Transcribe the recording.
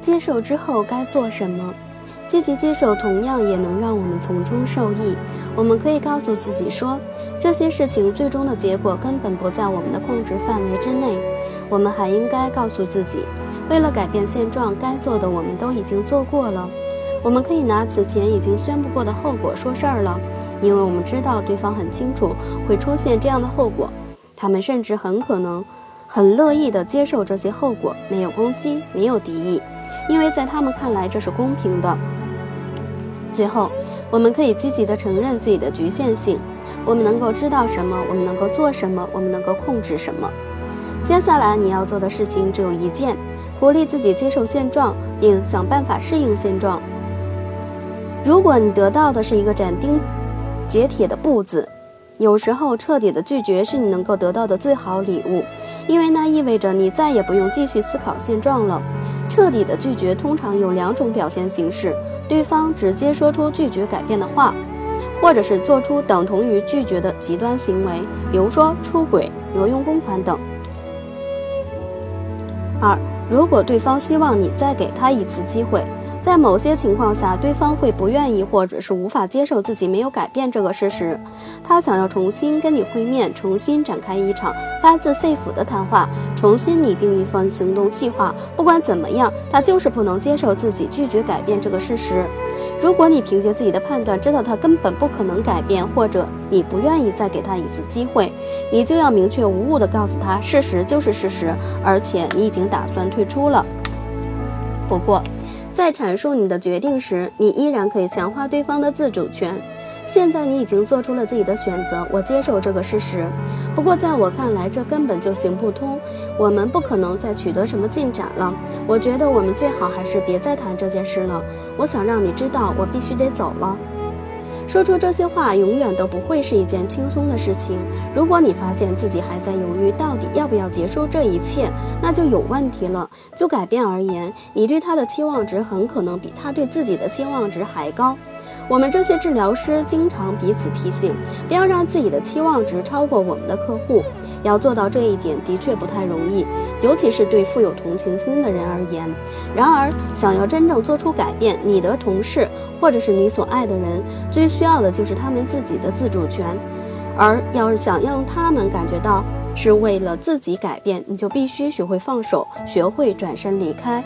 接受之后该做什么？积极接受同样也能让我们从中受益。我们可以告诉自己说，这些事情最终的结果根本不在我们的控制范围之内。我们还应该告诉自己，为了改变现状，该做的我们都已经做过了。我们可以拿此前已经宣布过的后果说事儿了，因为我们知道对方很清楚会出现这样的后果，他们甚至很可能很乐意地接受这些后果，没有攻击，没有敌意。因为在他们看来这是公平的。最后，我们可以积极地承认自己的局限性。我们能够知道什么？我们能够做什么？我们能够控制什么？接下来你要做的事情只有一件：鼓励自己接受现状，并想办法适应现状。如果你得到的是一个斩钉截铁的“不”字，有时候彻底的拒绝是你能够得到的最好礼物，因为那意味着你再也不用继续思考现状了。彻底的拒绝通常有两种表现形式：对方直接说出拒绝改变的话，或者是做出等同于拒绝的极端行为，比如说出轨、挪用公款等。二，如果对方希望你再给他一次机会。在某些情况下，对方会不愿意，或者是无法接受自己没有改变这个事实。他想要重新跟你会面，重新展开一场发自肺腑的谈话，重新拟定一份行动计划。不管怎么样，他就是不能接受自己拒绝改变这个事实。如果你凭借自己的判断知道他根本不可能改变，或者你不愿意再给他一次机会，你就要明确无误地告诉他，事实就是事实，而且你已经打算退出了。不过。在阐述你的决定时，你依然可以强化对方的自主权。现在你已经做出了自己的选择，我接受这个事实。不过在我看来，这根本就行不通，我们不可能再取得什么进展了。我觉得我们最好还是别再谈这件事了。我想让你知道，我必须得走了。说出这些话永远都不会是一件轻松的事情。如果你发现自己还在犹豫到底要不要结束这一切，那就有问题了。就改变而言，你对他的期望值很可能比他对自己的期望值还高。我们这些治疗师经常彼此提醒，不要让自己的期望值超过我们的客户。要做到这一点的确不太容易，尤其是对富有同情心的人而言。然而，想要真正做出改变，你的同事或者是你所爱的人，最需要的就是他们自己的自主权。而要是想让他们感觉到是为了自己改变，你就必须学会放手，学会转身离开。